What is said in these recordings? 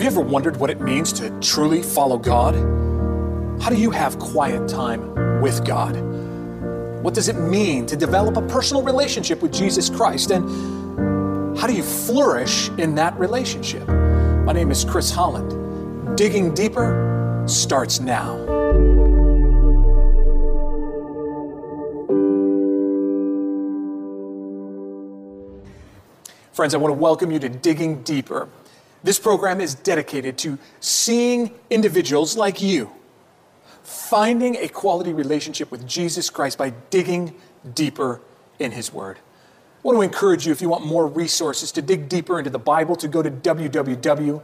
Have you ever wondered what it means to truly follow God? How do you have quiet time with God? What does it mean to develop a personal relationship with Jesus Christ? And how do you flourish in that relationship? My name is Chris Holland. Digging Deeper starts now. Friends, I want to welcome you to Digging Deeper. This program is dedicated to seeing individuals like you finding a quality relationship with Jesus Christ by digging deeper in His Word. I want to encourage you, if you want more resources to dig deeper into the Bible, to go to www.awr.org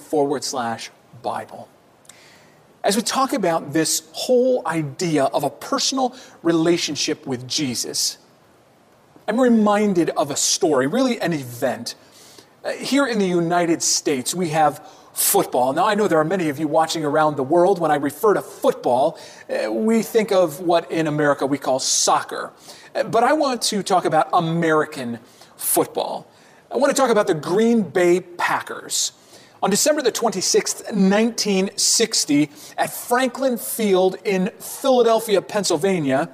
forward slash Bible. As we talk about this whole idea of a personal relationship with Jesus, I'm reminded of a story, really an event. Here in the United States, we have football. Now, I know there are many of you watching around the world. When I refer to football, uh, we think of what in America we call soccer. Uh, but I want to talk about American football. I want to talk about the Green Bay Packers. On December the 26th, 1960, at Franklin Field in Philadelphia, Pennsylvania,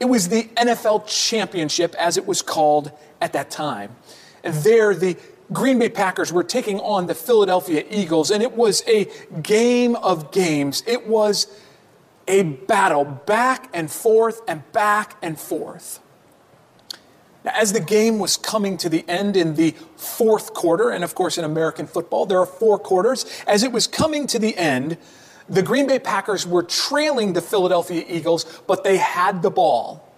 it was the NFL Championship, as it was called at that time. And there, the Green Bay Packers were taking on the Philadelphia Eagles, and it was a game of games. It was a battle back and forth and back and forth. Now, as the game was coming to the end in the fourth quarter, and of course in American football there are four quarters, as it was coming to the end, the Green Bay Packers were trailing the Philadelphia Eagles, but they had the ball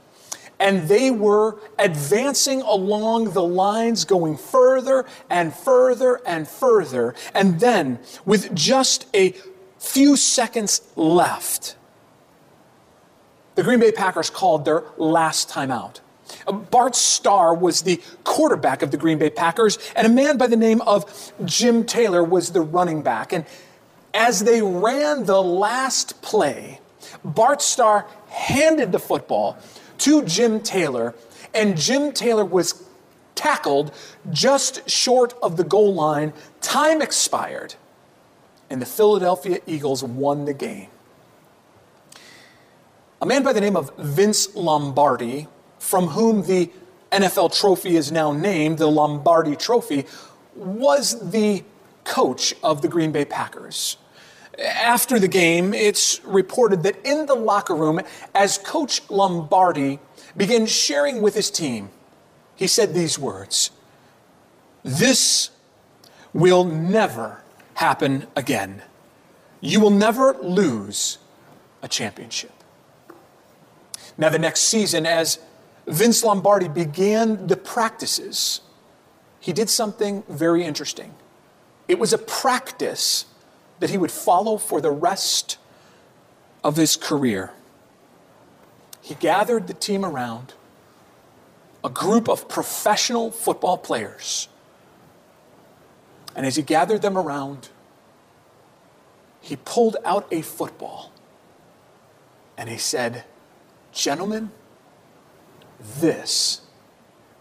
and they were advancing along the lines, going further and further and further. And then, with just a few seconds left, the Green Bay Packers called their last timeout. Uh, Bart Starr was the quarterback of the Green Bay Packers, and a man by the name of Jim Taylor was the running back. And as they ran the last play, Bart Starr handed the football to Jim Taylor, and Jim Taylor was tackled just short of the goal line. Time expired, and the Philadelphia Eagles won the game. A man by the name of Vince Lombardi, from whom the NFL trophy is now named, the Lombardi Trophy, was the coach of the Green Bay Packers. After the game, it's reported that in the locker room, as Coach Lombardi began sharing with his team, he said these words This will never happen again. You will never lose a championship. Now, the next season, as Vince Lombardi began the practices, he did something very interesting. It was a practice that he would follow for the rest of his career. He gathered the team around, a group of professional football players. And as he gathered them around, he pulled out a football and he said, Gentlemen, this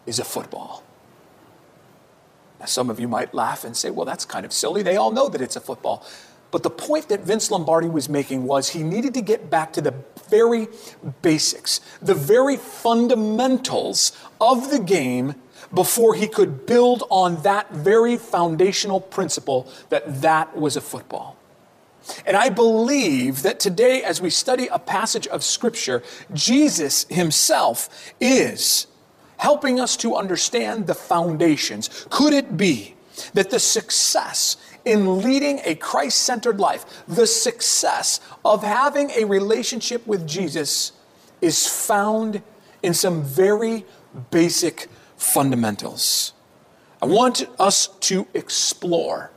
is a football. Now, some of you might laugh and say, well, that's kind of silly. They all know that it's a football. But the point that Vince Lombardi was making was he needed to get back to the very basics, the very fundamentals of the game before he could build on that very foundational principle that that was a football. And I believe that today, as we study a passage of Scripture, Jesus himself is helping us to understand the foundations. Could it be that the success in leading a Christ centered life, the success of having a relationship with Jesus is found in some very basic fundamentals. I want us to explore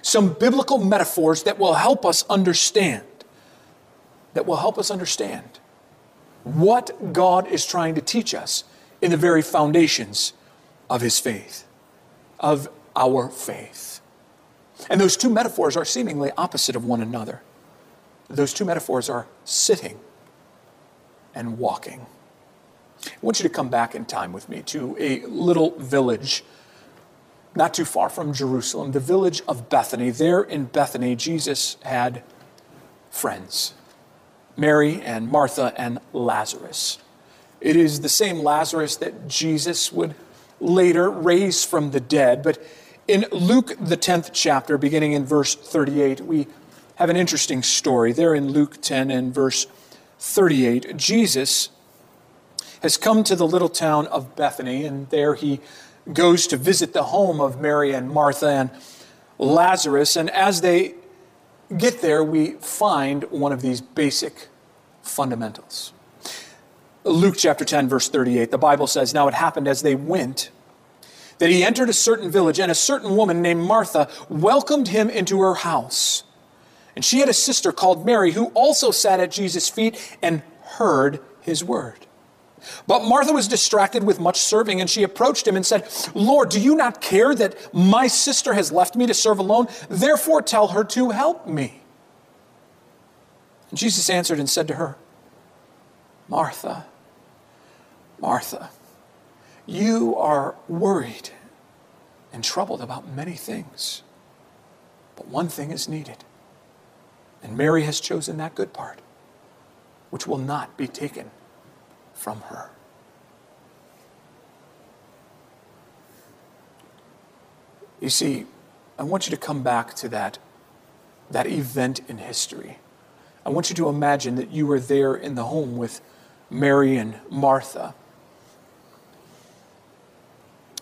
some biblical metaphors that will help us understand, that will help us understand what God is trying to teach us in the very foundations of his faith, of our faith. And those two metaphors are seemingly opposite of one another. Those two metaphors are sitting and walking. I want you to come back in time with me to a little village not too far from Jerusalem, the village of Bethany. There in Bethany, Jesus had friends Mary and Martha and Lazarus. It is the same Lazarus that Jesus would later raise from the dead. But in Luke, the 10th chapter, beginning in verse 38, we have an interesting story. There in Luke 10 and verse 38, Jesus has come to the little town of Bethany, and there he goes to visit the home of Mary and Martha and Lazarus. And as they get there, we find one of these basic fundamentals. Luke chapter 10, verse 38, the Bible says, Now it happened as they went that he entered a certain village, and a certain woman named Martha welcomed him into her house. And she had a sister called Mary who also sat at Jesus' feet and heard his word. But Martha was distracted with much serving, and she approached him and said, Lord, do you not care that my sister has left me to serve alone? Therefore, tell her to help me. And Jesus answered and said to her, Martha, Martha, you are worried and troubled about many things, but one thing is needed. And Mary has chosen that good part, which will not be taken from her. You see, I want you to come back to that, that event in history. I want you to imagine that you were there in the home with Mary and Martha.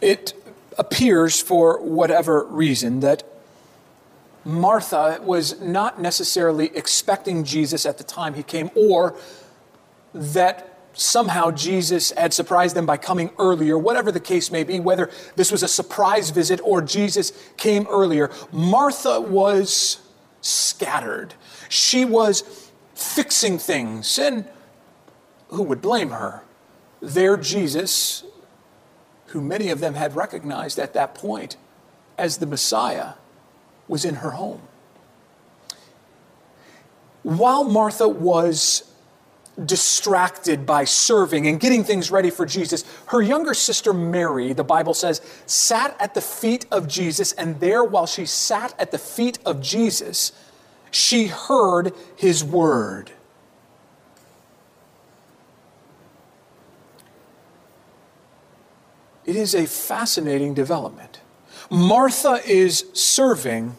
It appears, for whatever reason, that Martha was not necessarily expecting Jesus at the time he came, or that somehow Jesus had surprised them by coming earlier, whatever the case may be, whether this was a surprise visit or Jesus came earlier. Martha was scattered. She was fixing things, and who would blame her? There, Jesus, who many of them had recognized at that point as the Messiah, was in her home. While Martha was distracted by serving and getting things ready for Jesus, her younger sister Mary, the Bible says, sat at the feet of Jesus, and there, while she sat at the feet of Jesus, she heard his word. It is a fascinating development. Martha is serving,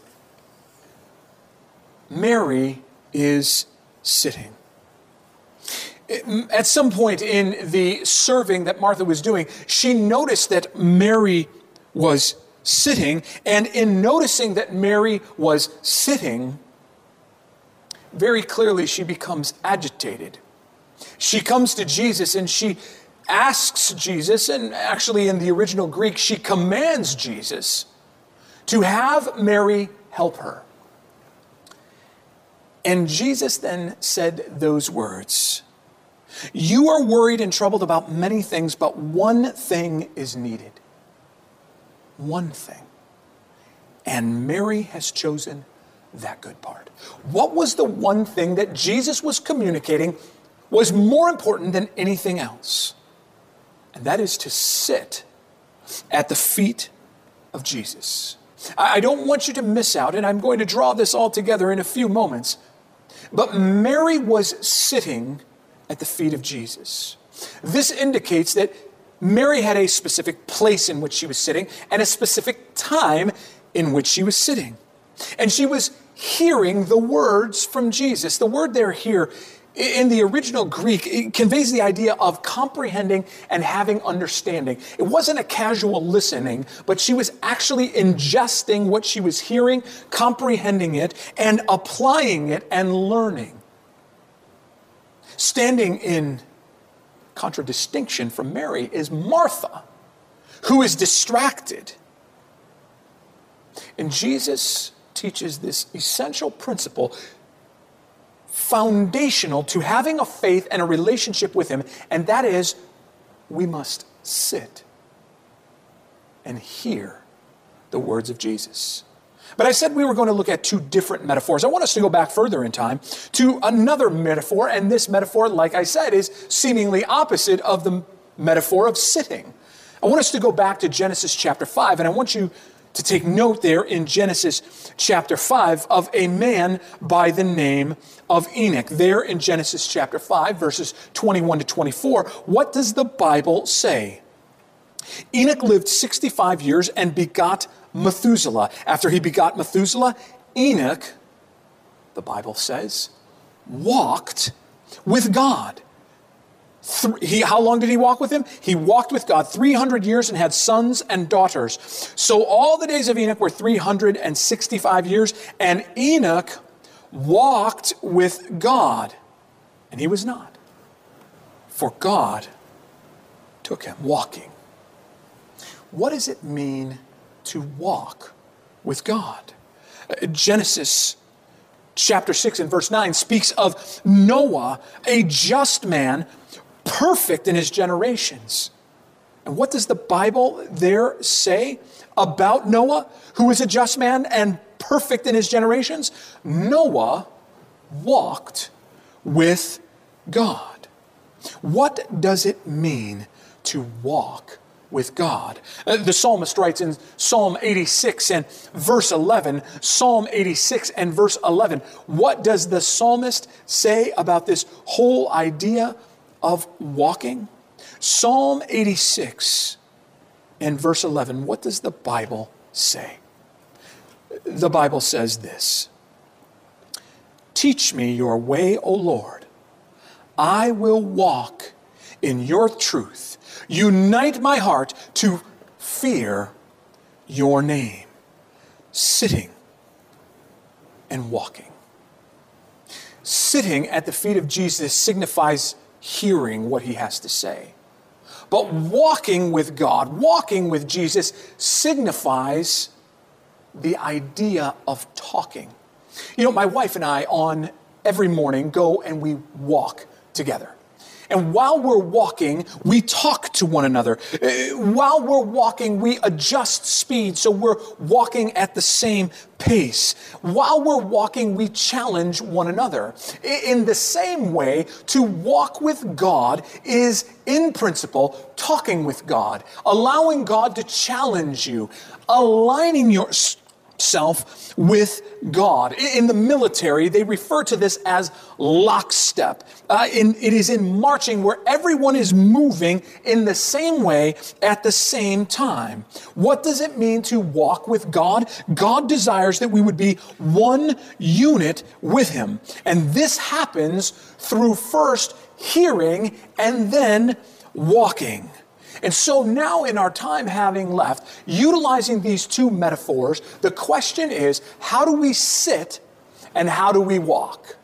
Mary is sitting. At some point in the serving that Martha was doing, she noticed that Mary was sitting, and in noticing that Mary was sitting, very clearly she becomes agitated. She comes to Jesus and she asks Jesus, and actually in the original Greek, she commands Jesus to have Mary help her. And Jesus then said those words You are worried and troubled about many things, but one thing is needed. One thing. And Mary has chosen that good part. What was the one thing that Jesus was communicating was more important than anything else? And that is to sit at the feet of Jesus. I don't want you to miss out, and I'm going to draw this all together in a few moments. But Mary was sitting at the feet of Jesus. This indicates that Mary had a specific place in which she was sitting and a specific time in which she was sitting. And she was hearing the words from Jesus. The word there here in the original Greek, it conveys the idea of comprehending and having understanding. It wasn't a casual listening, but she was actually ingesting what she was hearing, comprehending it, and applying it and learning. Standing in contradistinction from Mary is Martha, who is distracted. And Jesus teaches this essential principle foundational to having a faith and a relationship with Him, and that is we must sit and hear the words of Jesus. But I said we were going to look at two different metaphors. I want us to go back further in time to another metaphor, and this metaphor, like I said, is seemingly opposite of the metaphor of sitting. I want us to go back to Genesis chapter 5, and I want you to take note there in Genesis chapter 5 of a man by the name of Enoch. There in Genesis chapter 5, verses 21 to 24, what does the Bible say? Enoch lived 65 years and begot Methuselah. After he begot Methuselah, Enoch, the Bible says, walked with God. He, how long did he walk with him? He walked with God 300 years and had sons and daughters. So all the days of Enoch were 365 years, and Enoch walked with God, and he was not. For God took him walking. What does it mean to walk with God? Genesis chapter 6 and verse 9 speaks of Noah, a just man, perfect in his generations. And what does the Bible there say about Noah, who is a just man and perfect in his generations? Noah walked with God. What does it mean to walk with God. Uh, the psalmist writes in Psalm 86 and verse 11, Psalm 86 and verse 11, what does the psalmist say about this whole idea of walking? Psalm 86 and verse 11, what does the Bible say? The Bible says this Teach me your way, O Lord. I will walk in your truth. Unite my heart to fear your name, sitting and walking. Sitting at the feet of Jesus signifies hearing what he has to say. But walking with God, walking with Jesus, signifies the idea of talking. You know, my wife and I, on every morning, go and we walk together. And while we're walking, we talk to one another. Uh, while we're walking, we adjust speed so we're walking at the same pace. While we're walking, we challenge one another. In the same way, to walk with God is, in principle, talking with God, allowing God to challenge you, aligning your self with God. In the military, they refer to this as lockstep. Uh, in, it is in marching where everyone is moving in the same way at the same time. What does it mean to walk with God? God desires that we would be one unit with Him. And this happens through first hearing and then walking. And so now, in our time having left, utilizing these two metaphors, the question is how do we sit and how do we walk?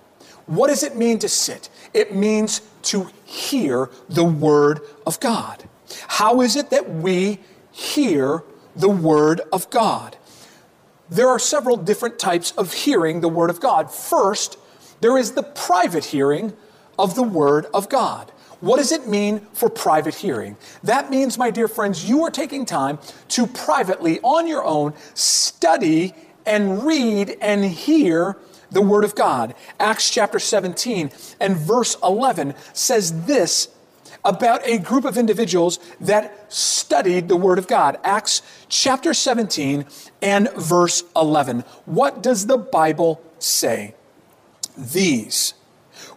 What does it mean to sit? It means to hear the Word of God. How is it that we hear the Word of God? There are several different types of hearing the Word of God. First, there is the private hearing of the Word of God. What does it mean for private hearing? That means, my dear friends, you are taking time to privately, on your own, study and read and hear the Word of God. Acts chapter 17 and verse 11 says this about a group of individuals that studied the Word of God. Acts chapter 17 and verse 11. What does the Bible say? These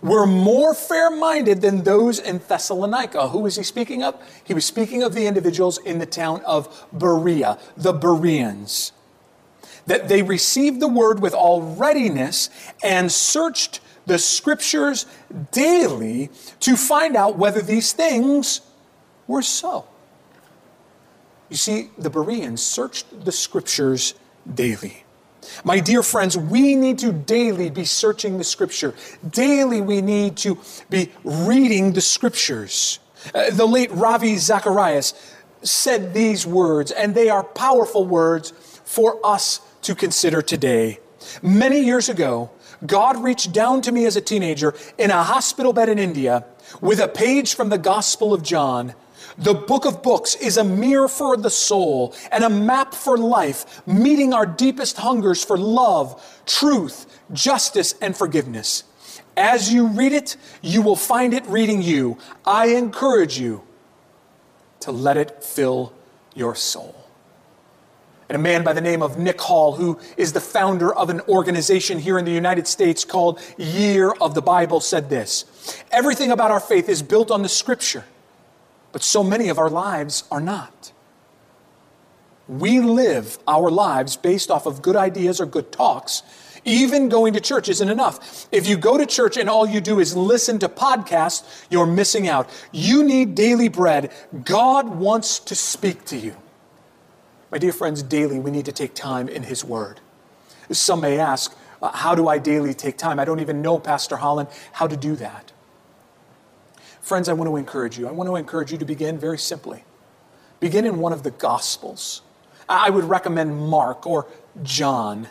were more fair minded than those in Thessalonica. Who was he speaking of? He was speaking of the individuals in the town of Berea, the Bereans. That they received the word with all readiness and searched the scriptures daily to find out whether these things were so. You see, the Bereans searched the scriptures daily. My dear friends, we need to daily be searching the scripture. Daily, we need to be reading the scriptures. Uh, the late Ravi Zacharias said these words, and they are powerful words for us to consider today. Many years ago, God reached down to me as a teenager in a hospital bed in India with a page from the Gospel of John the book of books is a mirror for the soul and a map for life, meeting our deepest hungers for love, truth, justice, and forgiveness. As you read it, you will find it reading you. I encourage you to let it fill your soul. And a man by the name of Nick Hall, who is the founder of an organization here in the United States called Year of the Bible, said this Everything about our faith is built on the scripture, but so many of our lives are not. We live our lives based off of good ideas or good talks. Even going to church isn't enough. If you go to church and all you do is listen to podcasts, you're missing out. You need daily bread. God wants to speak to you. My dear friends, daily we need to take time in His Word. Some may ask, uh, How do I daily take time? I don't even know, Pastor Holland, how to do that. Friends, I want to encourage you. I want to encourage you to begin very simply. Begin in one of the Gospels. I would recommend Mark or John,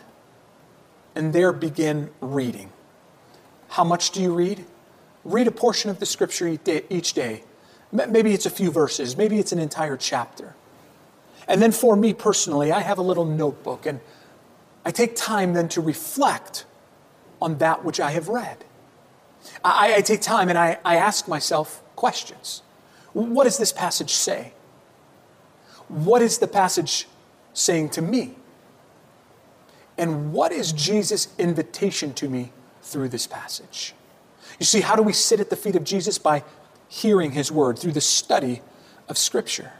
and there begin reading. How much do you read? Read a portion of the scripture each day. Maybe it's a few verses, maybe it's an entire chapter. And then for me personally, I have a little notebook and I take time then to reflect on that which I have read. I, I take time and I, I ask myself questions. What does this passage say? What is the passage saying to me? And what is Jesus' invitation to me through this passage? You see, how do we sit at the feet of Jesus? By hearing his word, through the study of Scripture.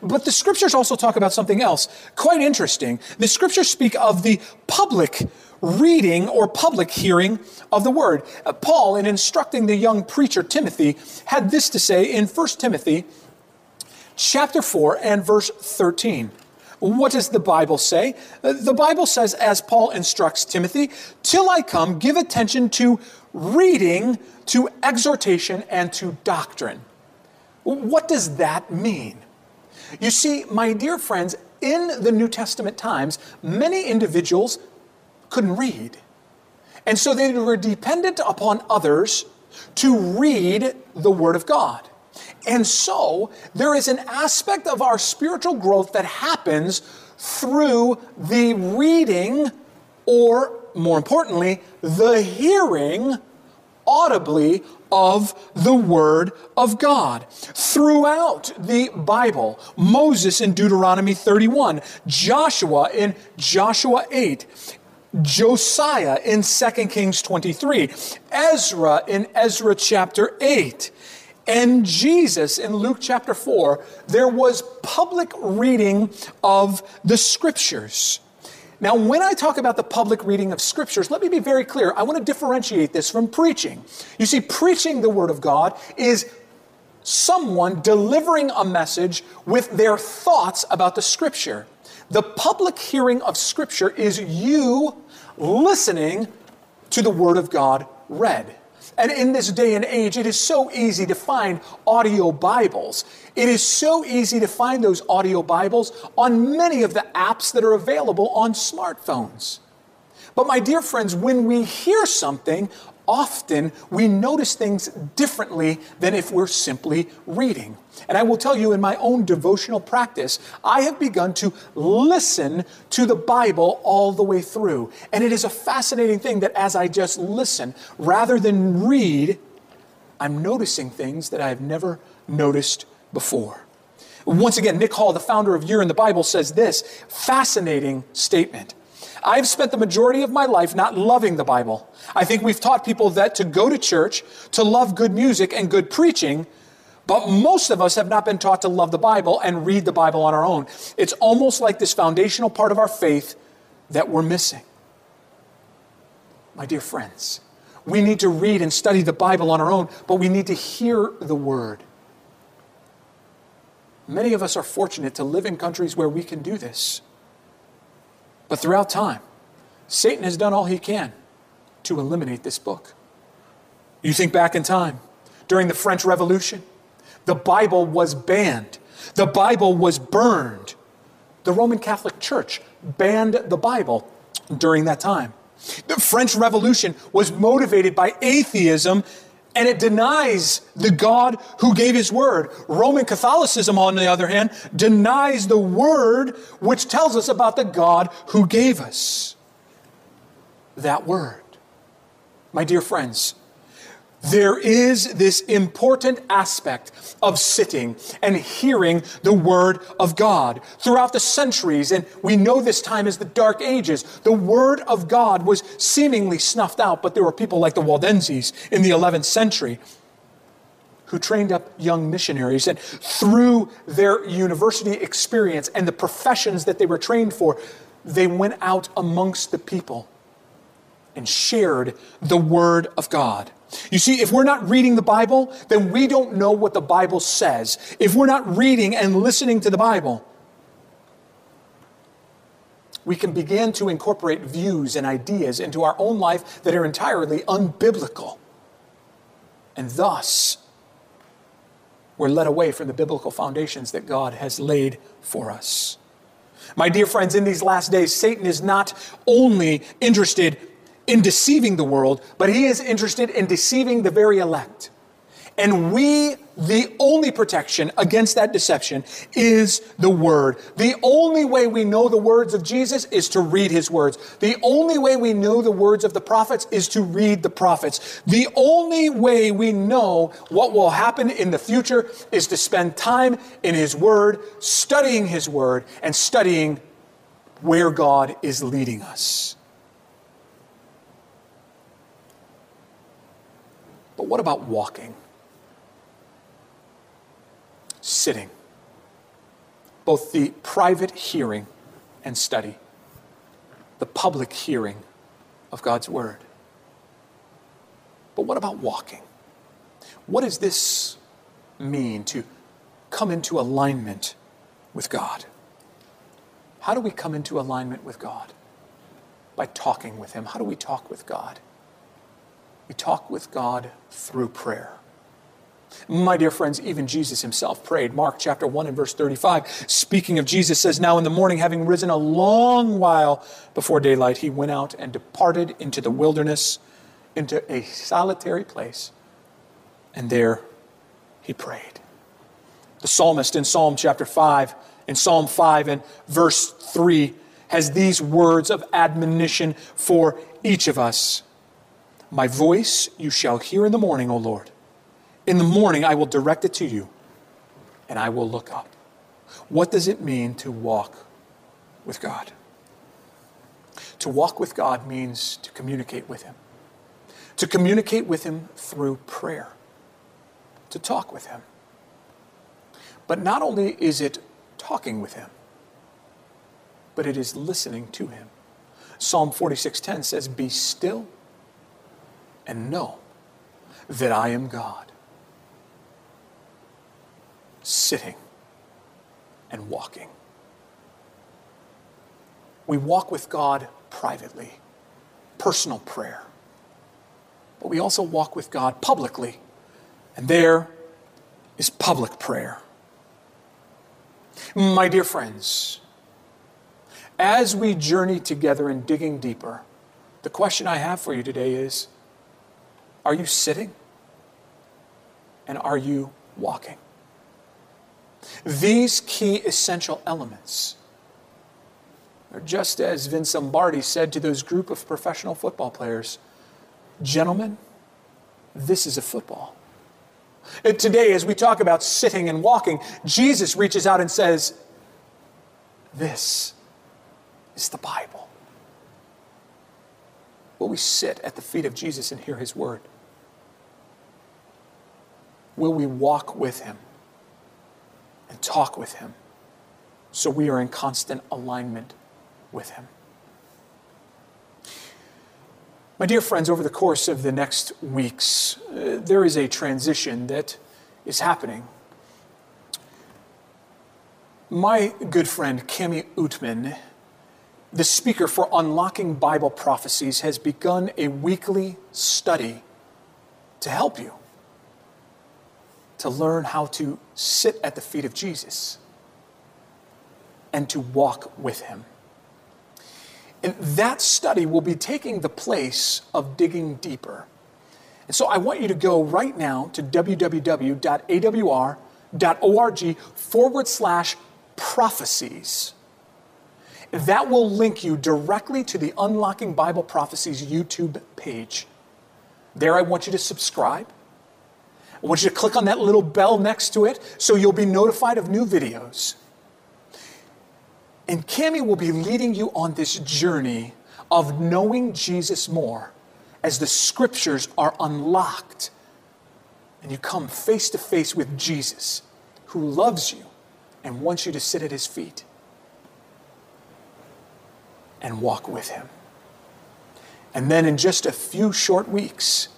But the scriptures also talk about something else quite interesting. The scriptures speak of the public reading or public hearing of the word. Uh, Paul, in instructing the young preacher Timothy, had this to say in 1 Timothy chapter 4 and verse 13. What does the Bible say? Uh, the Bible says, as Paul instructs Timothy, till I come, give attention to reading, to exhortation, and to doctrine. What does that mean? You see, my dear friends, in the New Testament times, many individuals couldn't read. And so they were dependent upon others to read the Word of God. And so there is an aspect of our spiritual growth that happens through the reading, or more importantly, the hearing audibly of the Word of God. Throughout the Bible, Moses in Deuteronomy 31, Joshua in Joshua 8, Josiah in 2 Kings 23, Ezra in Ezra chapter 8, and Jesus in Luke chapter 4, there was public reading of the scriptures. Now, when I talk about the public reading of scriptures, let me be very clear. I want to differentiate this from preaching. You see, preaching the Word of God is someone delivering a message with their thoughts about the Scripture. The public hearing of Scripture is you listening to the Word of God read. And in this day and age, it is so easy to find audio Bibles. It is so easy to find those audio Bibles on many of the apps that are available on smartphones. But, my dear friends, when we hear something, often we notice things differently than if we're simply reading. And I will tell you in my own devotional practice, I have begun to listen to the Bible all the way through. And it is a fascinating thing that as I just listen, rather than read, I'm noticing things that I've never noticed before. Once again, Nick Hall, the founder of Year in the Bible, says this fascinating statement. I've spent the majority of my life not loving the Bible. I think we've taught people that to go to church, to love good music and good preaching, but most of us have not been taught to love the Bible and read the Bible on our own. It's almost like this foundational part of our faith that we're missing. My dear friends, we need to read and study the Bible on our own, but we need to hear the Word. Many of us are fortunate to live in countries where we can do this. But throughout time, Satan has done all he can to eliminate this book. You think back in time, during the French Revolution, the Bible was banned, the Bible was burned. The Roman Catholic Church banned the Bible during that time. The French Revolution was motivated by atheism and it denies the God who gave his word. Roman Catholicism, on the other hand, denies the word which tells us about the God who gave us that word. My dear friends, there is this important aspect of sitting and hearing the Word of God. Throughout the centuries, and we know this time as the Dark Ages, the Word of God was seemingly snuffed out, but there were people like the Waldenses in the 11th century who trained up young missionaries. And through their university experience and the professions that they were trained for, they went out amongst the people and shared the Word of God. You see, if we're not reading the Bible, then we don't know what the Bible says. If we're not reading and listening to the Bible, we can begin to incorporate views and ideas into our own life that are entirely unbiblical. And thus, we're led away from the biblical foundations that God has laid for us. My dear friends, in these last days, Satan is not only interested in deceiving the world, but he is interested in deceiving the very elect. And we, the only protection against that deception is the Word. The only way we know the words of Jesus is to read His words. The only way we know the words of the prophets is to read the prophets. The only way we know what will happen in the future is to spend time in His Word, studying His Word, and studying where God is leading us. But what about walking? Sitting. Both the private hearing and study, the public hearing of God's Word. But what about walking? What does this mean to come into alignment with God? How do we come into alignment with God? By talking with Him. How do we talk with God? We talk with God through prayer. My dear friends, even Jesus himself prayed. Mark chapter 1 and verse 35, speaking of Jesus, says, Now in the morning, having risen a long while before daylight, he went out and departed into the wilderness, into a solitary place, and there he prayed. The psalmist in Psalm chapter 5, in Psalm 5 and verse 3, has these words of admonition for each of us. My voice you shall hear in the morning, O Lord. In the morning I will direct it to you, and I will look up. What does it mean to walk with God? To walk with God means to communicate with Him, to communicate with Him through prayer, to talk with Him. But not only is it talking with Him, but it is listening to Him. Psalm 46:10 says, "Be still and know that I am God, sitting and walking. We walk with God privately, personal prayer, but we also walk with God publicly, and there is public prayer. My dear friends, as we journey together in digging deeper, the question I have for you today is are you sitting? And are you walking? These key essential elements are just as Vince Lombardi said to those group of professional football players Gentlemen, this is a football. And today, as we talk about sitting and walking, Jesus reaches out and says, This is the Bible. Will we sit at the feet of Jesus and hear his word? Will we walk with him and talk with him so we are in constant alignment with him. My dear friends, over the course of the next weeks, uh, there is a transition that is happening. My good friend Cami Oetman, the speaker for Unlocking Bible Prophecies, has begun a weekly study to help you to learn how to sit at the feet of Jesus and to walk with him. And that study will be taking the place of digging deeper. And so I want you to go right now to www.awr.org forward slash prophecies. That will link you directly to the Unlocking Bible Prophecies YouTube page. There, I want you to subscribe. I want you to click on that little bell next to it so you'll be notified of new videos. And Cami will be leading you on this journey of knowing Jesus more as the scriptures are unlocked and you come face to face with Jesus who loves you and wants you to sit at his feet and walk with him. And then in just a few short weeks,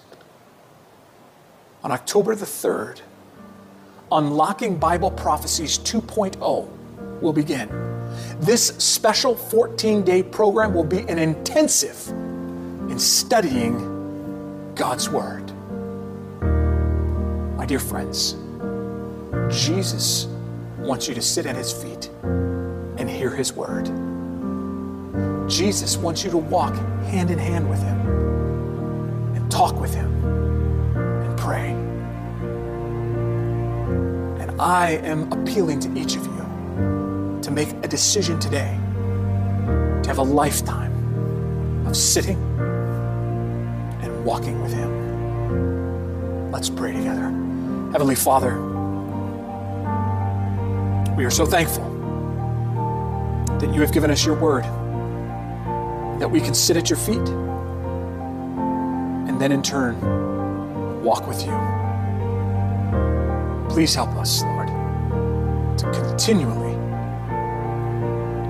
on October the 3rd, Unlocking Bible Prophecies 2.0 will begin. This special 14 day program will be an intensive in studying God's Word. My dear friends, Jesus wants you to sit at His feet and hear His Word. Jesus wants you to walk hand in hand with Him and talk with Him pray. And I am appealing to each of you to make a decision today to have a lifetime of sitting and walking with Him. Let's pray together. Heavenly Father, we are so thankful that you have given us your word that we can sit at your feet and then in turn walk with you. Please help us, Lord, to continually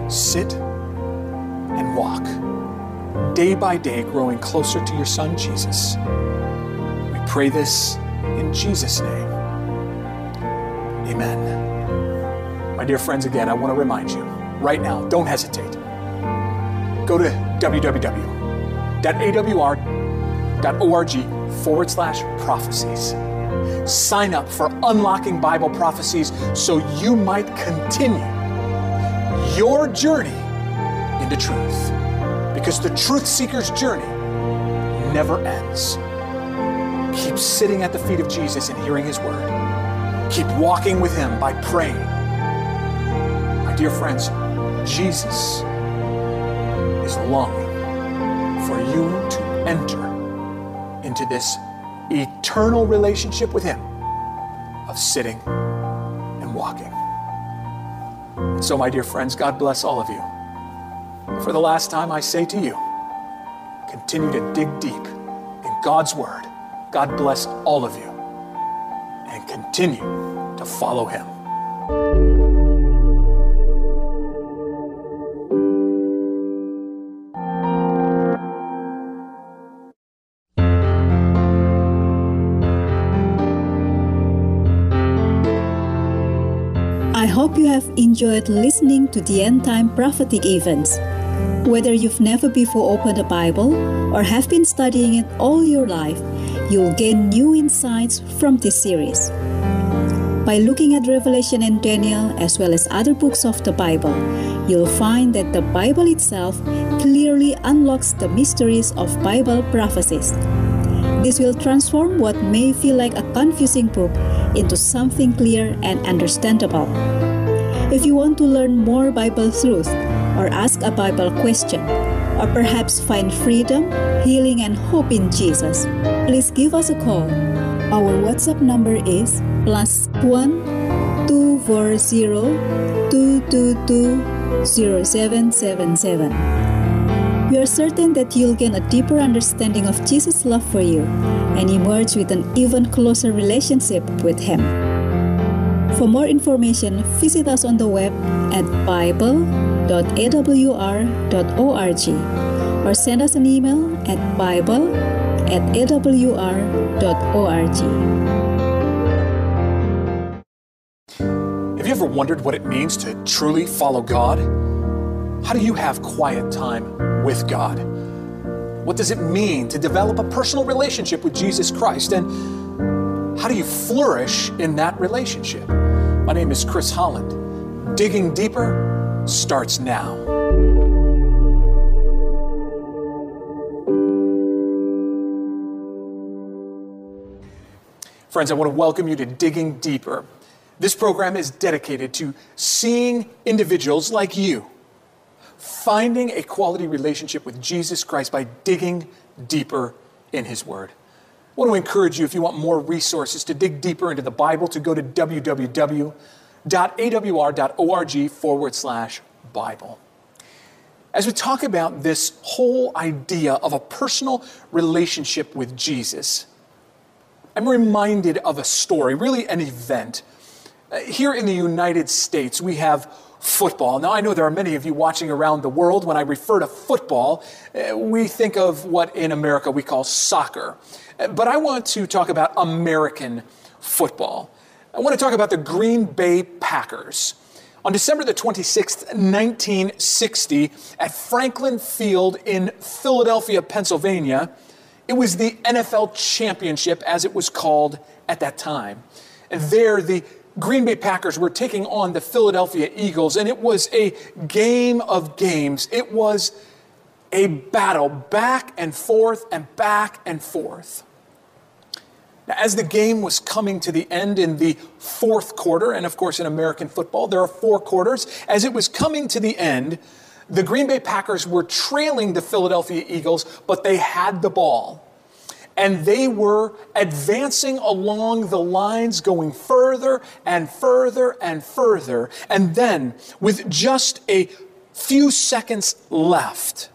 sit and walk day by day, growing closer to your Son, Jesus. We pray this in Jesus' name. Amen. My dear friends, again, I want to remind you right now, don't hesitate. Go to www.awr.org forward slash prophecies. Sign up for Unlocking Bible Prophecies so you might continue your journey into truth. Because the truth seeker's journey never ends. Keep sitting at the feet of Jesus and hearing his word. Keep walking with him by praying. My dear friends, Jesus is longing for you to enter into this eternal relationship with Him of sitting and walking. And so, my dear friends, God bless all of you. For the last time, I say to you, continue to dig deep in God's Word. God bless all of you. And continue to follow Him. Enjoyed listening to the end time prophetic events. Whether you've never before opened a Bible or have been studying it all your life, you'll gain new insights from this series. By looking at Revelation and Daniel, as well as other books of the Bible, you'll find that the Bible itself clearly unlocks the mysteries of Bible prophecies. This will transform what may feel like a confusing book into something clear and understandable. If you want to learn more Bible truth, or ask a Bible question, or perhaps find freedom, healing, and hope in Jesus, please give us a call. Our WhatsApp number is plus one two four zero two two two zero seven seven seven. We are certain that you'll gain a deeper understanding of Jesus' love for you and emerge with an even closer relationship with Him. For more information, visit us on the web at bible.awr.org or send us an email at bible at awr.org. Have you ever wondered what it means to truly follow God? How do you have quiet time with God? What does it mean to develop a personal relationship with Jesus Christ? And how do you flourish in that relationship? My name is Chris Holland. Digging deeper starts now. Friends, I want to welcome you to Digging Deeper. This program is dedicated to seeing individuals like you finding a quality relationship with Jesus Christ by digging deeper in His Word. I want to encourage you, if you want more resources to dig deeper into the Bible, to go to www.awr.org forward slash Bible. As we talk about this whole idea of a personal relationship with Jesus, I'm reminded of a story, really an event. Uh, here in the United States, we have football. Now, I know there are many of you watching around the world. When I refer to football, uh, we think of what in America we call soccer. But I want to talk about American football. I want to talk about the Green Bay Packers. On December the 26th, 1960, at Franklin Field in Philadelphia, Pennsylvania, it was the NFL Championship, as it was called at that time. And there, the Green Bay Packers were taking on the Philadelphia Eagles, and it was a game of games. It was a battle back and forth and back and forth. Now, as the game was coming to the end in the fourth quarter, and of course in American football, there are four quarters, as it was coming to the end, the Green Bay Packers were trailing the Philadelphia Eagles, but they had the ball. And they were advancing along the lines, going further and further and further. And then, with just a few seconds left,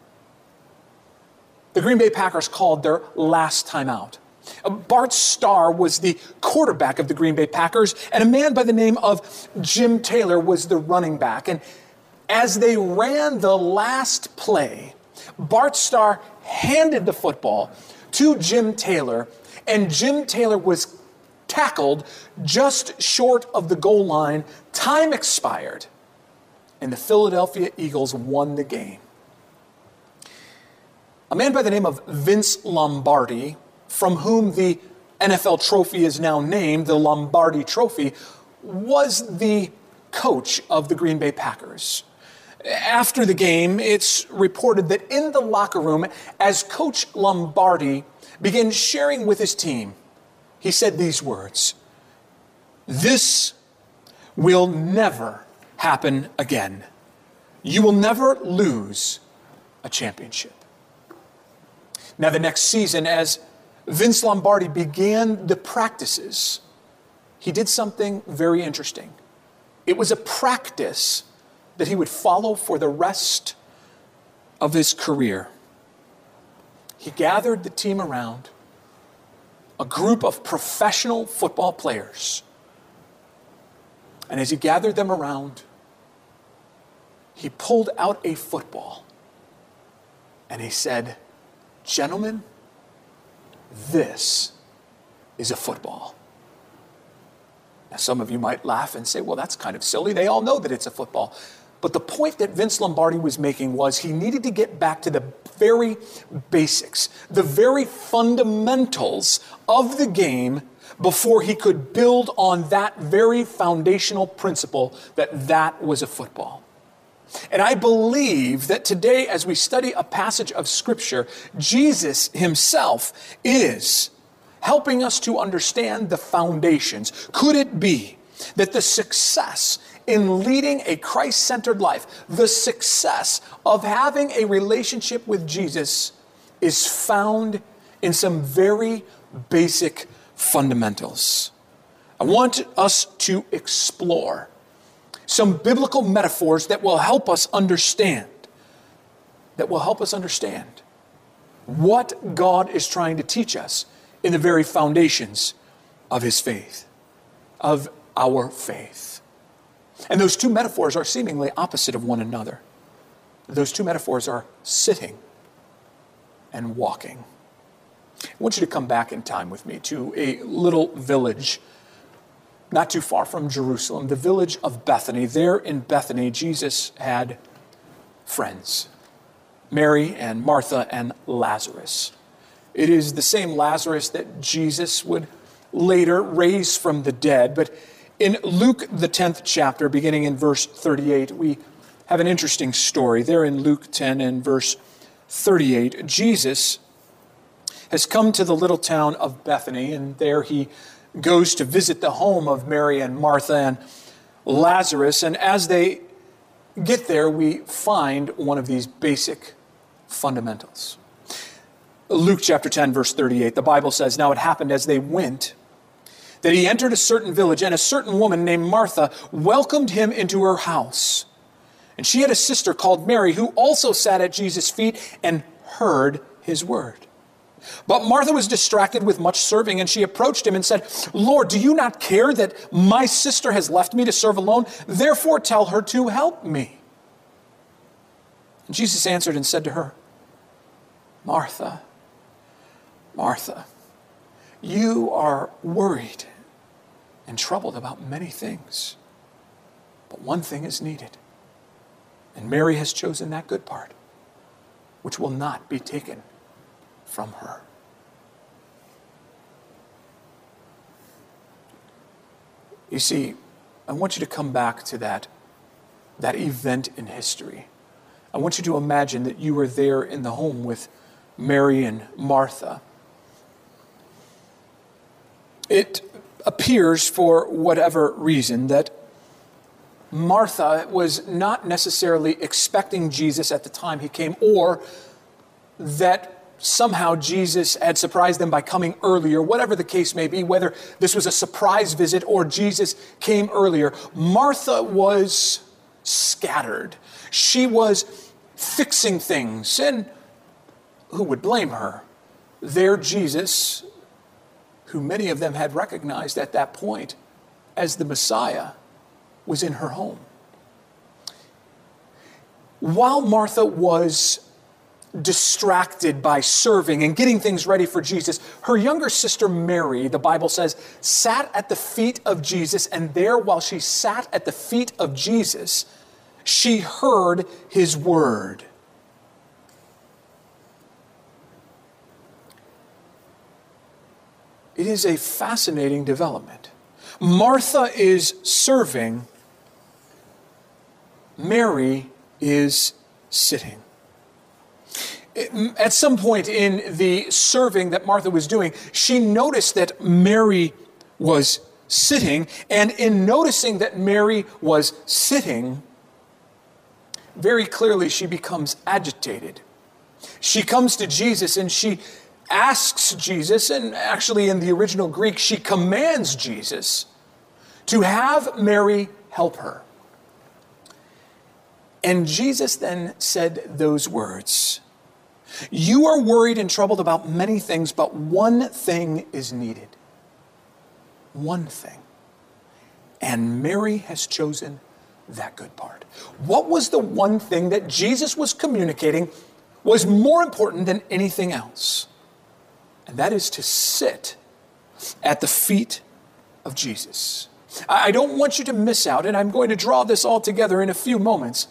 the Green Bay Packers called their last timeout. Bart Starr was the quarterback of the Green Bay Packers, and a man by the name of Jim Taylor was the running back. And as they ran the last play, Bart Starr handed the football to Jim Taylor, and Jim Taylor was tackled just short of the goal line. Time expired, and the Philadelphia Eagles won the game. A man by the name of Vince Lombardi from whom the NFL trophy is now named, the Lombardi Trophy, was the coach of the Green Bay Packers. After the game, it's reported that in the locker room, as Coach Lombardi began sharing with his team, he said these words This will never happen again. You will never lose a championship. Now, the next season, as Vince Lombardi began the practices, he did something very interesting. It was a practice that he would follow for the rest of his career. He gathered the team around, a group of professional football players. And as he gathered them around, he pulled out a football and he said, Gentlemen, this is a football. Now, some of you might laugh and say, well, that's kind of silly. They all know that it's a football. But the point that Vince Lombardi was making was he needed to get back to the very basics, the very fundamentals of the game before he could build on that very foundational principle that that was a football. And I believe that today, as we study a passage of Scripture, Jesus himself is helping us to understand the foundations. Could it be that the success in leading a Christ centered life, the success of having a relationship with Jesus, is found in some very basic fundamentals? I want us to explore some biblical metaphors that will help us understand, that will help us understand what God is trying to teach us in the very foundations of His faith, of our faith. And those two metaphors are seemingly opposite of one another. Those two metaphors are sitting and walking. I want you to come back in time with me to a little village not too far from Jerusalem, the village of Bethany. There in Bethany, Jesus had friends Mary and Martha and Lazarus. It is the same Lazarus that Jesus would later raise from the dead. But in Luke, the 10th chapter, beginning in verse 38, we have an interesting story. There in Luke 10 and verse 38, Jesus has come to the little town of Bethany, and there he goes to visit the home of Mary and Martha and Lazarus. And as they get there, we find one of these basic fundamentals. Luke chapter 10, verse 38, the Bible says, Now it happened as they went that he entered a certain village, and a certain woman named Martha welcomed him into her house. And she had a sister called Mary who also sat at Jesus' feet and heard his word. But Martha was distracted with much serving, and she approached him and said, Lord, do you not care that my sister has left me to serve alone? Therefore, tell her to help me. And Jesus answered and said to her, Martha, Martha, you are worried and troubled about many things, but one thing is needed. And Mary has chosen that good part, which will not be taken from her. You see, I want you to come back to that, that event in history. I want you to imagine that you were there in the home with Mary and Martha. It appears, for whatever reason, that Martha was not necessarily expecting Jesus at the time he came, or that somehow Jesus had surprised them by coming earlier, whatever the case may be, whether this was a surprise visit or Jesus came earlier. Martha was scattered. She was fixing things, and who would blame her? There, Jesus, who many of them had recognized at that point as the Messiah, was in her home. While Martha was distracted by serving and getting things ready for Jesus. Her younger sister Mary, the Bible says, sat at the feet of Jesus, and there, while she sat at the feet of Jesus, she heard his word. It is a fascinating development. Martha is serving, Mary is sitting at some point in the serving that Martha was doing, she noticed that Mary was sitting, and in noticing that Mary was sitting, very clearly she becomes agitated. She comes to Jesus and she asks Jesus, and actually in the original Greek, she commands Jesus to have Mary help her. And Jesus then said those words you are worried and troubled about many things, but one thing is needed. One thing. And Mary has chosen that good part. What was the one thing that Jesus was communicating was more important than anything else? And that is to sit at the feet of Jesus. I don't want you to miss out, and I'm going to draw this all together in a few moments.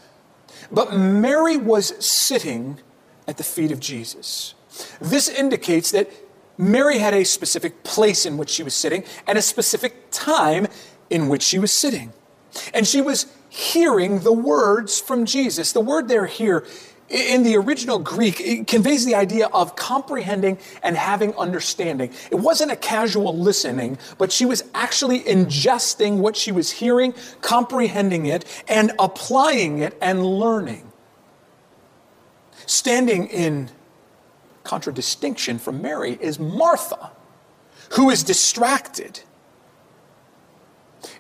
But Mary was sitting at the feet of Jesus. This indicates that Mary had a specific place in which she was sitting and a specific time in which she was sitting. And she was hearing the words from Jesus. The word there here in the original Greek, conveys the idea of comprehending and having understanding. It wasn't a casual listening, but she was actually ingesting what she was hearing, comprehending it, and applying it and learning standing in contradistinction from Mary is Martha, who is distracted.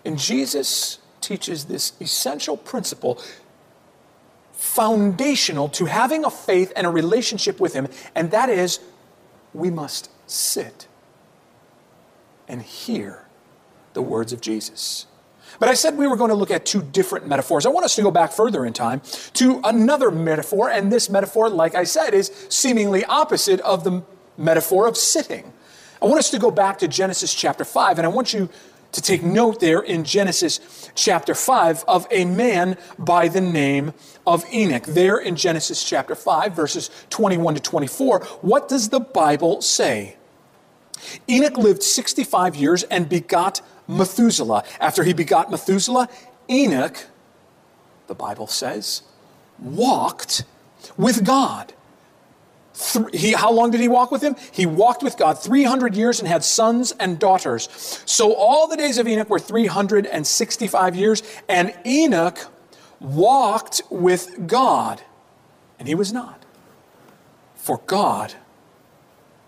And Jesus teaches this essential principle, foundational to having a faith and a relationship with Him, and that is we must sit and hear the words of Jesus. But I said we were going to look at two different metaphors. I want us to go back further in time to another metaphor, and this metaphor, like I said, is seemingly opposite of the metaphor of sitting. I want us to go back to Genesis chapter 5, and I want you to take note there in Genesis chapter 5 of a man by the name of Enoch. There in Genesis chapter 5, verses 21 to 24, what does the Bible say? Enoch lived 65 years and begot Methuselah. After he begot Methuselah, Enoch, the Bible says, walked with God. He, how long did he walk with him? He walked with God 300 years and had sons and daughters. So all the days of Enoch were 365 years, and Enoch walked with God, and he was not. For God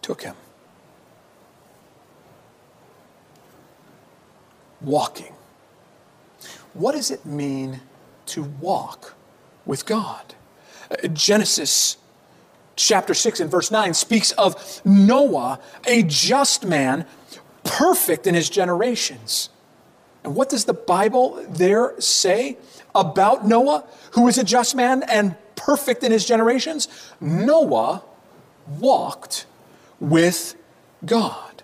took him. Walking. What does it mean to walk with God? Genesis chapter 6 and verse 9 speaks of Noah, a just man, perfect in his generations. And what does the Bible there say about Noah, who is a just man and perfect in his generations? Noah walked with God.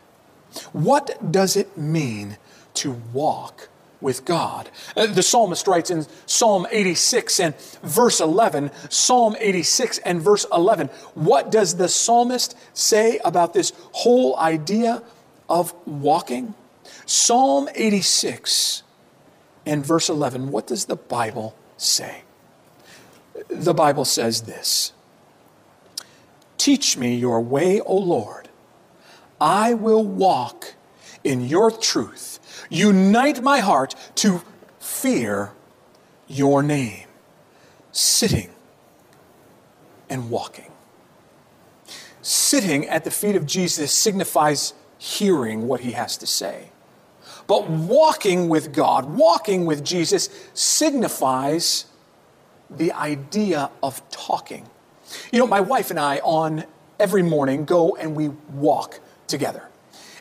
What does it mean to walk with God? Uh, the psalmist writes in Psalm 86 and verse 11, Psalm 86 and verse 11, what does the psalmist say about this whole idea of walking? Psalm 86 and verse 11, what does the Bible say? The Bible says this Teach me your way, O Lord. I will walk in your truth. Unite my heart to fear your name. Sitting and walking. Sitting at the feet of Jesus signifies hearing what he has to say. But walking with God, walking with Jesus, signifies the idea of talking. You know, my wife and I, on every morning, go and we walk together.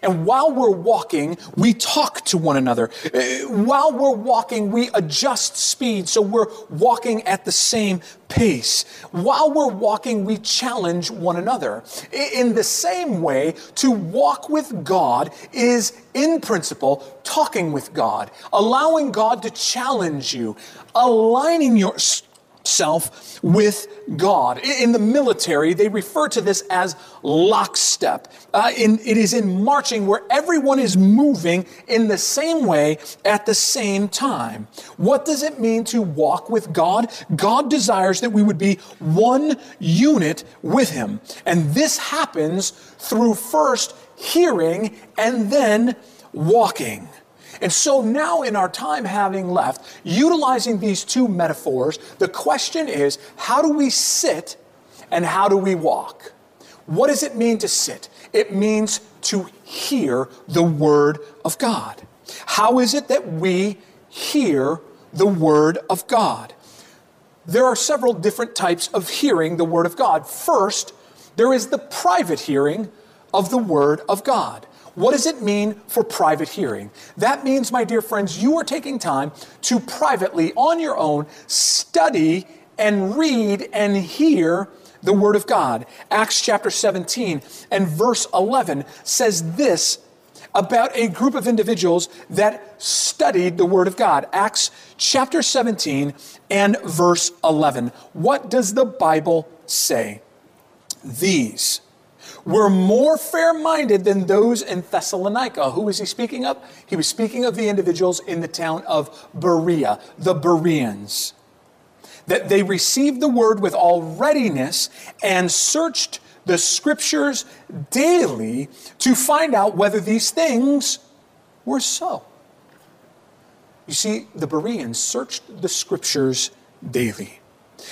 And while we're walking, we talk to one another. Uh, while we're walking, we adjust speed so we're walking at the same pace. While we're walking, we challenge one another. In the same way, to walk with God is, in principle, talking with God, allowing God to challenge you, aligning your self with God. In the military, they refer to this as lockstep. Uh, in, it is in marching where everyone is moving in the same way at the same time. What does it mean to walk with God? God desires that we would be one unit with Him. And this happens through first hearing and then walking. And so now, in our time having left, utilizing these two metaphors, the question is how do we sit and how do we walk? What does it mean to sit? It means to hear the Word of God. How is it that we hear the Word of God? There are several different types of hearing the Word of God. First, there is the private hearing of the Word of God. What does it mean for private hearing? That means, my dear friends, you are taking time to privately, on your own, study and read and hear the Word of God. Acts chapter 17 and verse 11 says this about a group of individuals that studied the Word of God. Acts chapter 17 and verse 11. What does the Bible say? These were more fair minded than those in Thessalonica. Who was he speaking of? He was speaking of the individuals in the town of Berea, the Bereans. That they received the word with all readiness and searched the scriptures daily to find out whether these things were so. You see, the Bereans searched the scriptures daily.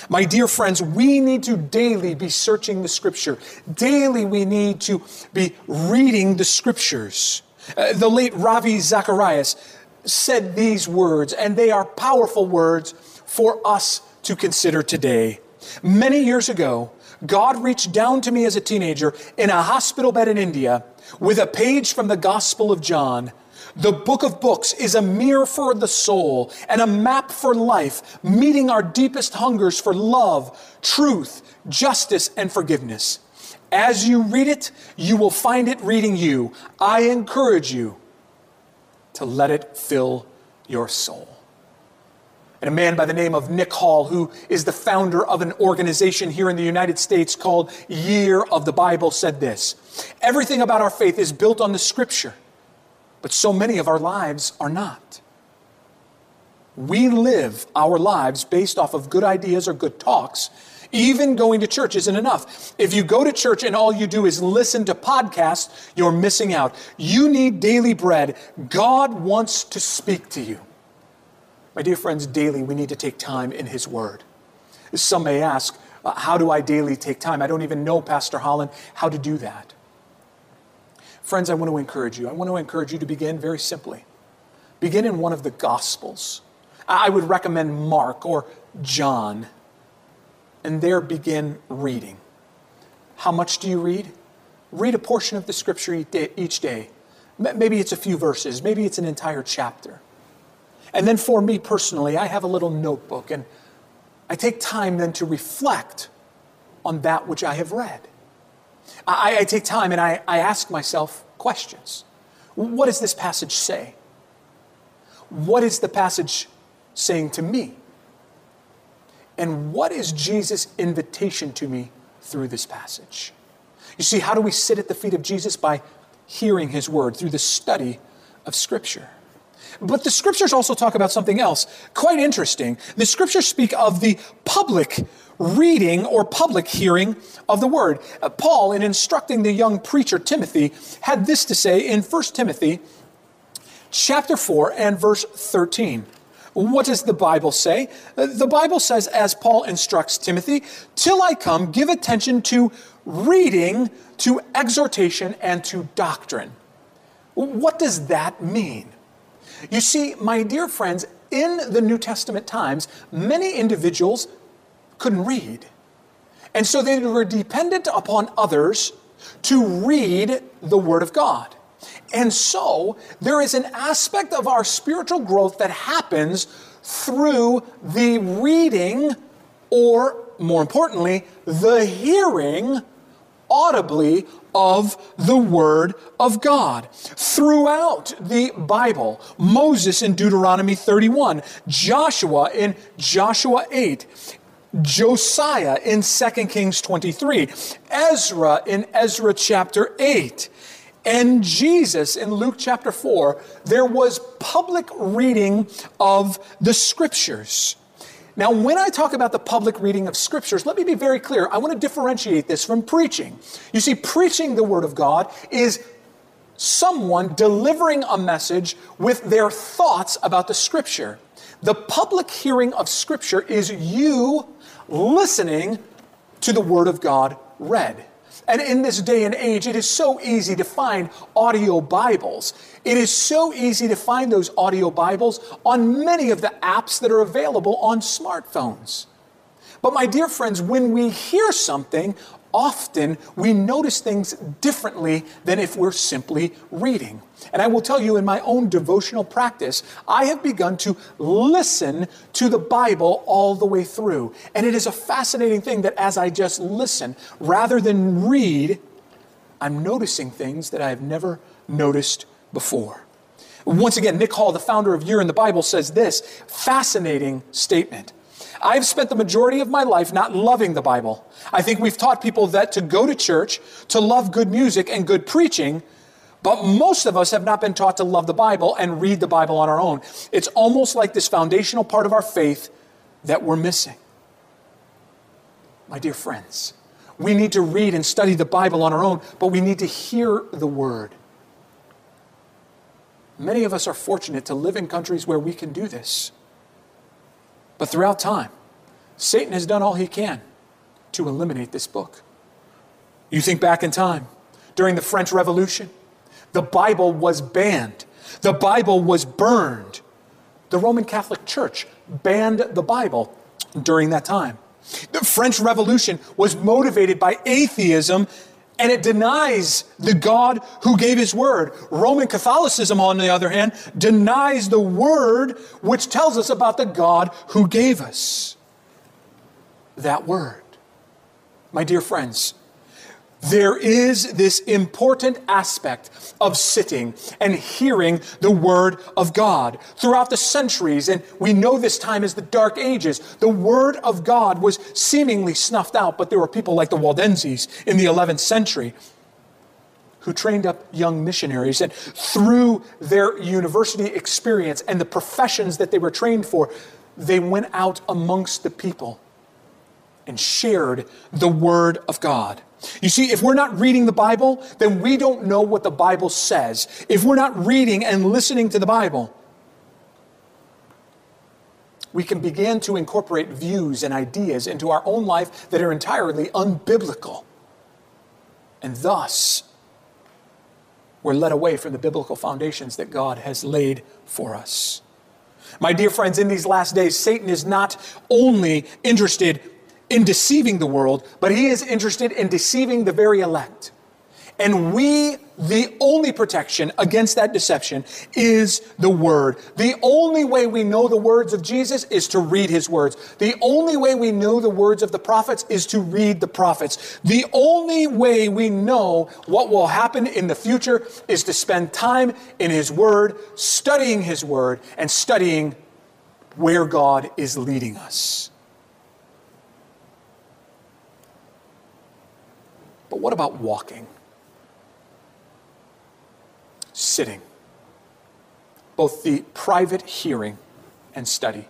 My dear friends, we need to daily be searching the scripture. Daily, we need to be reading the scriptures. Uh, the late Ravi Zacharias said these words, and they are powerful words for us to consider today. Many years ago, God reached down to me as a teenager in a hospital bed in India with a page from the Gospel of John the book of books is a mirror for the soul and a map for life, meeting our deepest hungers for love, truth, justice, and forgiveness. As you read it, you will find it reading you. I encourage you to let it fill your soul. And a man by the name of Nick Hall, who is the founder of an organization here in the United States called Year of the Bible, said this Everything about our faith is built on the scripture. But so many of our lives are not. We live our lives based off of good ideas or good talks. Even going to church isn't enough. If you go to church and all you do is listen to podcasts, you're missing out. You need daily bread. God wants to speak to you. My dear friends, daily we need to take time in His Word. Some may ask, uh, How do I daily take time? I don't even know, Pastor Holland, how to do that. Friends, I want to encourage you. I want to encourage you to begin very simply. Begin in one of the Gospels. I would recommend Mark or John, and there begin reading. How much do you read? Read a portion of the scripture each day. Maybe it's a few verses, maybe it's an entire chapter. And then for me personally, I have a little notebook and I take time then to reflect on that which I have read. I, I take time and I, I ask myself questions. What does this passage say? What is the passage saying to me? And what is Jesus' invitation to me through this passage? You see, how do we sit at the feet of Jesus? By hearing his word, through the study of Scripture. But the scriptures also talk about something else quite interesting. The scriptures speak of the public reading or public hearing of the word. Uh, Paul, in instructing the young preacher Timothy, had this to say in 1 Timothy chapter 4 and verse 13. What does the Bible say? Uh, the Bible says, as Paul instructs Timothy, till I come, give attention to reading, to exhortation, and to doctrine. What does that mean? You see, my dear friends, in the New Testament times, many individuals couldn't read. And so they were dependent upon others to read the Word of God. And so there is an aspect of our spiritual growth that happens through the reading, or more importantly, the hearing audibly of the Word of God. Throughout the Bible, Moses in Deuteronomy 31, Joshua in Joshua 8, Josiah in 2 Kings 23, Ezra in Ezra chapter 8, and Jesus in Luke chapter 4, there was public reading of the scriptures. Now, when I talk about the public reading of scriptures, let me be very clear. I want to differentiate this from preaching. You see, preaching the Word of God is someone delivering a message with their thoughts about the Scripture. The public hearing of Scripture is you listening to the Word of God read. And in this day and age, it is so easy to find audio Bibles. It is so easy to find those audio Bibles on many of the apps that are available on smartphones. But, my dear friends, when we hear something, often we notice things differently than if we're simply reading. And I will tell you, in my own devotional practice, I have begun to listen to the Bible all the way through. And it is a fascinating thing that as I just listen, rather than read, I'm noticing things that I've never noticed before. Once again, Nick Hall, the founder of Year in the Bible, says this fascinating statement. I've spent the majority of my life not loving the Bible. I think we've taught people that to go to church, to love good music and good preaching, but most of us have not been taught to love the Bible and read the Bible on our own. It's almost like this foundational part of our faith that we're missing. My dear friends, we need to read and study the Bible on our own, but we need to hear the Word. Many of us are fortunate to live in countries where we can do this. But throughout time, Satan has done all he can to eliminate this book. You think back in time, during the French Revolution, the Bible was banned, the Bible was burned. The Roman Catholic Church banned the Bible during that time. The French Revolution was motivated by atheism and it denies the God who gave his word. Roman Catholicism, on the other hand, denies the word which tells us about the God who gave us that word. My dear friends, there is this important aspect of sitting and hearing the Word of God. Throughout the centuries, and we know this time as the Dark Ages, the Word of God was seemingly snuffed out, but there were people like the Waldenses in the 11th century who trained up young missionaries. And through their university experience and the professions that they were trained for, they went out amongst the people and shared the Word of God. You see, if we're not reading the Bible, then we don't know what the Bible says. If we're not reading and listening to the Bible, we can begin to incorporate views and ideas into our own life that are entirely unbiblical. And thus, we're led away from the biblical foundations that God has laid for us. My dear friends, in these last days, Satan is not only interested in deceiving the world, but he is interested in deceiving the very elect. And we, the only protection against that deception is the Word. The only way we know the words of Jesus is to read His words. The only way we know the words of the prophets is to read the prophets. The only way we know what will happen in the future is to spend time in His Word, studying His Word, and studying where God is leading us. But what about walking? Sitting. Both the private hearing and study,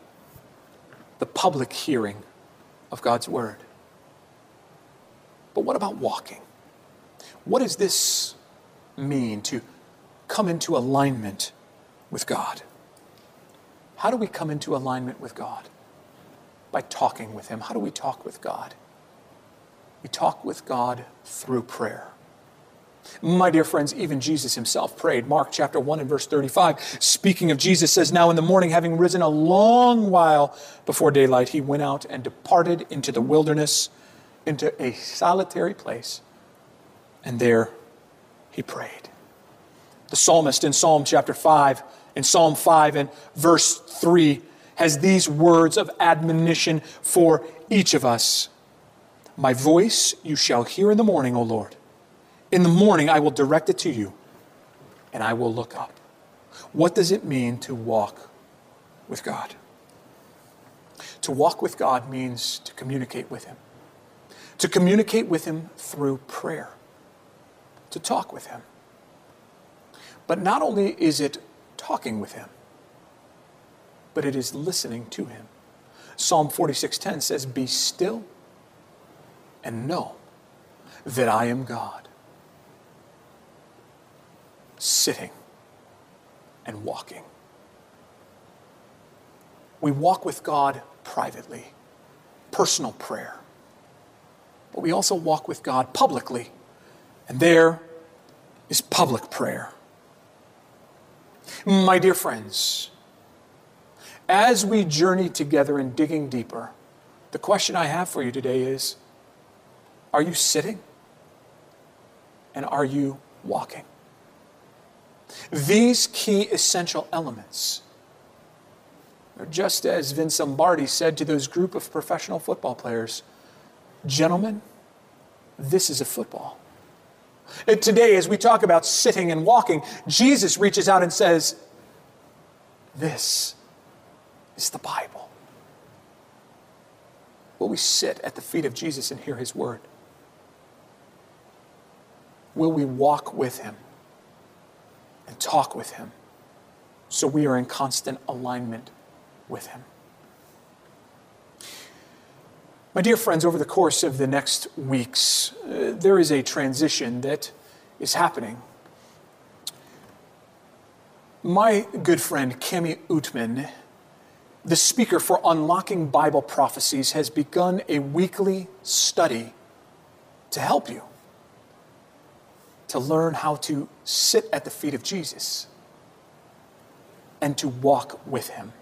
the public hearing of God's Word. But what about walking? What does this mean to come into alignment with God? How do we come into alignment with God? By talking with Him. How do we talk with God? We talk with God through prayer. My dear friends, even Jesus himself prayed. Mark chapter 1 and verse 35, speaking of Jesus, says, Now in the morning, having risen a long while before daylight, he went out and departed into the wilderness, into a solitary place, and there he prayed. The psalmist in Psalm chapter 5, in Psalm 5 and verse 3, has these words of admonition for each of us My voice you shall hear in the morning, O Lord. In the morning I will direct it to you, and I will look up. What does it mean to walk with God? To walk with God means to communicate with Him, to communicate with Him through prayer, to talk with Him. But not only is it talking with Him, but it is listening to Him. Psalm 46:10 says, "Be still and know that I am God." Sitting and walking. We walk with God privately, personal prayer. But we also walk with God publicly, and there is public prayer. My dear friends, as we journey together in digging deeper, the question I have for you today is Are you sitting? And are you walking? These key essential elements are just as Vince Lombardi said to those group of professional football players Gentlemen, this is a football. And today, as we talk about sitting and walking, Jesus reaches out and says, This is the Bible. Will we sit at the feet of Jesus and hear his word? Will we walk with him and talk with him so we are in constant alignment with him? My dear friends, over the course of the next weeks, uh, there is a transition that is happening. My good friend Cami Oetman, the speaker for Unlocking Bible Prophecies, has begun a weekly study to help you to learn how to sit at the feet of Jesus and to walk with him.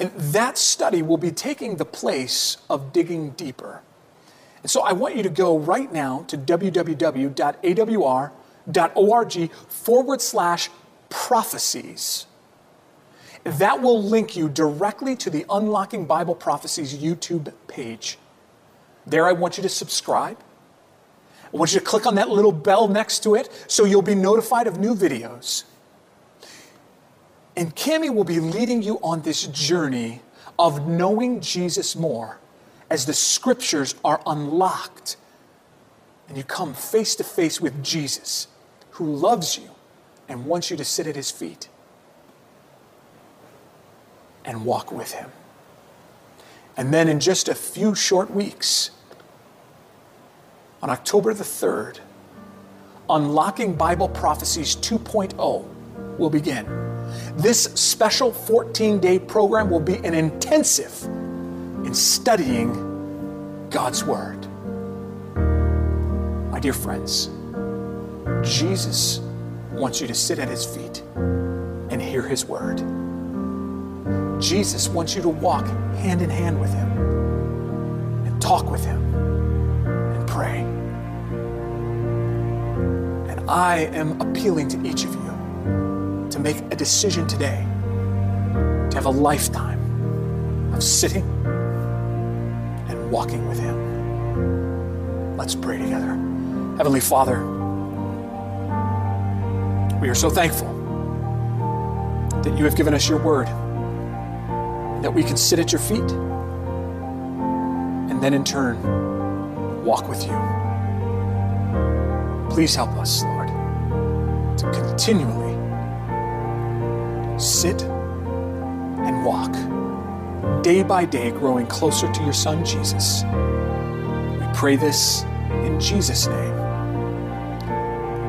And that study will be taking the place of digging deeper. And so I want you to go right now to www.awr.org forward slash prophecies. That will link you directly to the Unlocking Bible Prophecies YouTube page. There, I want you to subscribe. I want you to click on that little bell next to it so you'll be notified of new videos. And Cami will be leading you on this journey of knowing Jesus more as the scriptures are unlocked and you come face to face with Jesus who loves you and wants you to sit at his feet and walk with him. And then in just a few short weeks, on October the 3rd, Unlocking Bible Prophecies 2.0 will begin. This special 14 day program will be an intensive in studying God's Word. My dear friends, Jesus wants you to sit at his feet and hear his word. Jesus wants you to walk hand in hand with him and talk with him and pray. I am appealing to each of you to make a decision today to have a lifetime of sitting and walking with him. Let's pray together. Heavenly Father, we are so thankful that you have given us your word, that we can sit at your feet, and then in turn, walk with you. Please help us, Lord, continually sit and walk, day by day, growing closer to your Son, Jesus. We pray this in Jesus' name.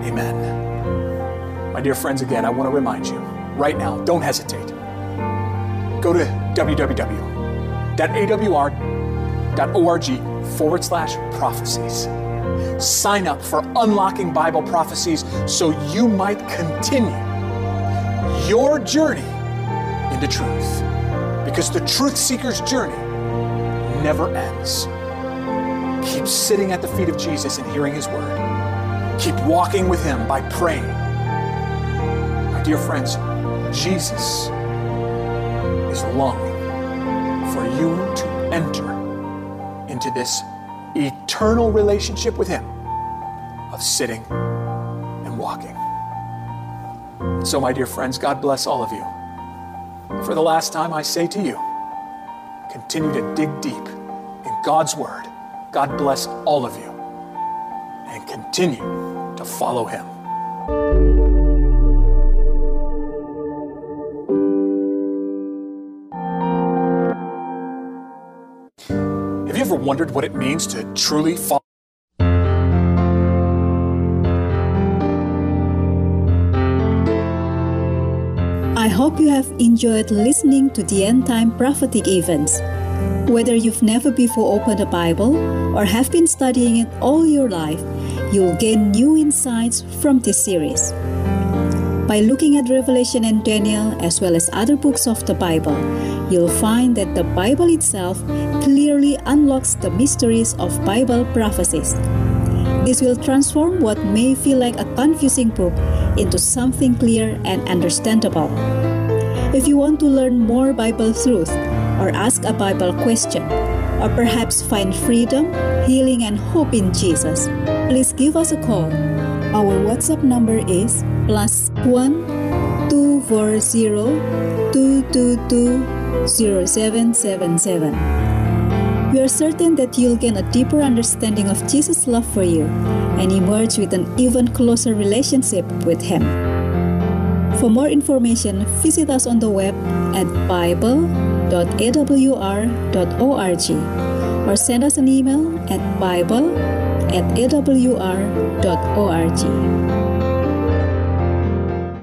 Amen. My dear friends, again, I want to remind you right now, don't hesitate. Go to www.awr.org forward slash prophecies. Sign up for Unlocking Bible Prophecies so you might continue your journey into truth. Because the truth seeker's journey never ends. Keep sitting at the feet of Jesus and hearing his word. Keep walking with him by praying My Dear friends, Jesus is longing for you to enter into this eternal relationship with Him of sitting and walking. So, my dear friends, God bless all of you. For the last time, I say to you, continue to dig deep in God's Word. God bless all of you. And continue to follow Him. Wondered what it means to truly follow? I hope you have enjoyed listening to the end time prophetic events. Whether you've never before opened a Bible or have been studying it all your life, you'll gain new insights from this series. By looking at Revelation and Daniel, as well as other books of the Bible, you'll find that the Bible itself clearly unlocks the mysteries of Bible prophecies. This will transform what may feel like a confusing book into something clear and understandable. If you want to learn more Bible truth, or ask a Bible question, or perhaps find freedom, healing, and hope in Jesus, please give us a call. Our WhatsApp number is plus one two four zero two two two zero seven seven seven. We are certain that you'll gain a deeper understanding of Jesus' love for you and emerge with an even closer relationship with Him. For more information, visit us on the web at bible.awr.org or send us an email at bible at awr.org.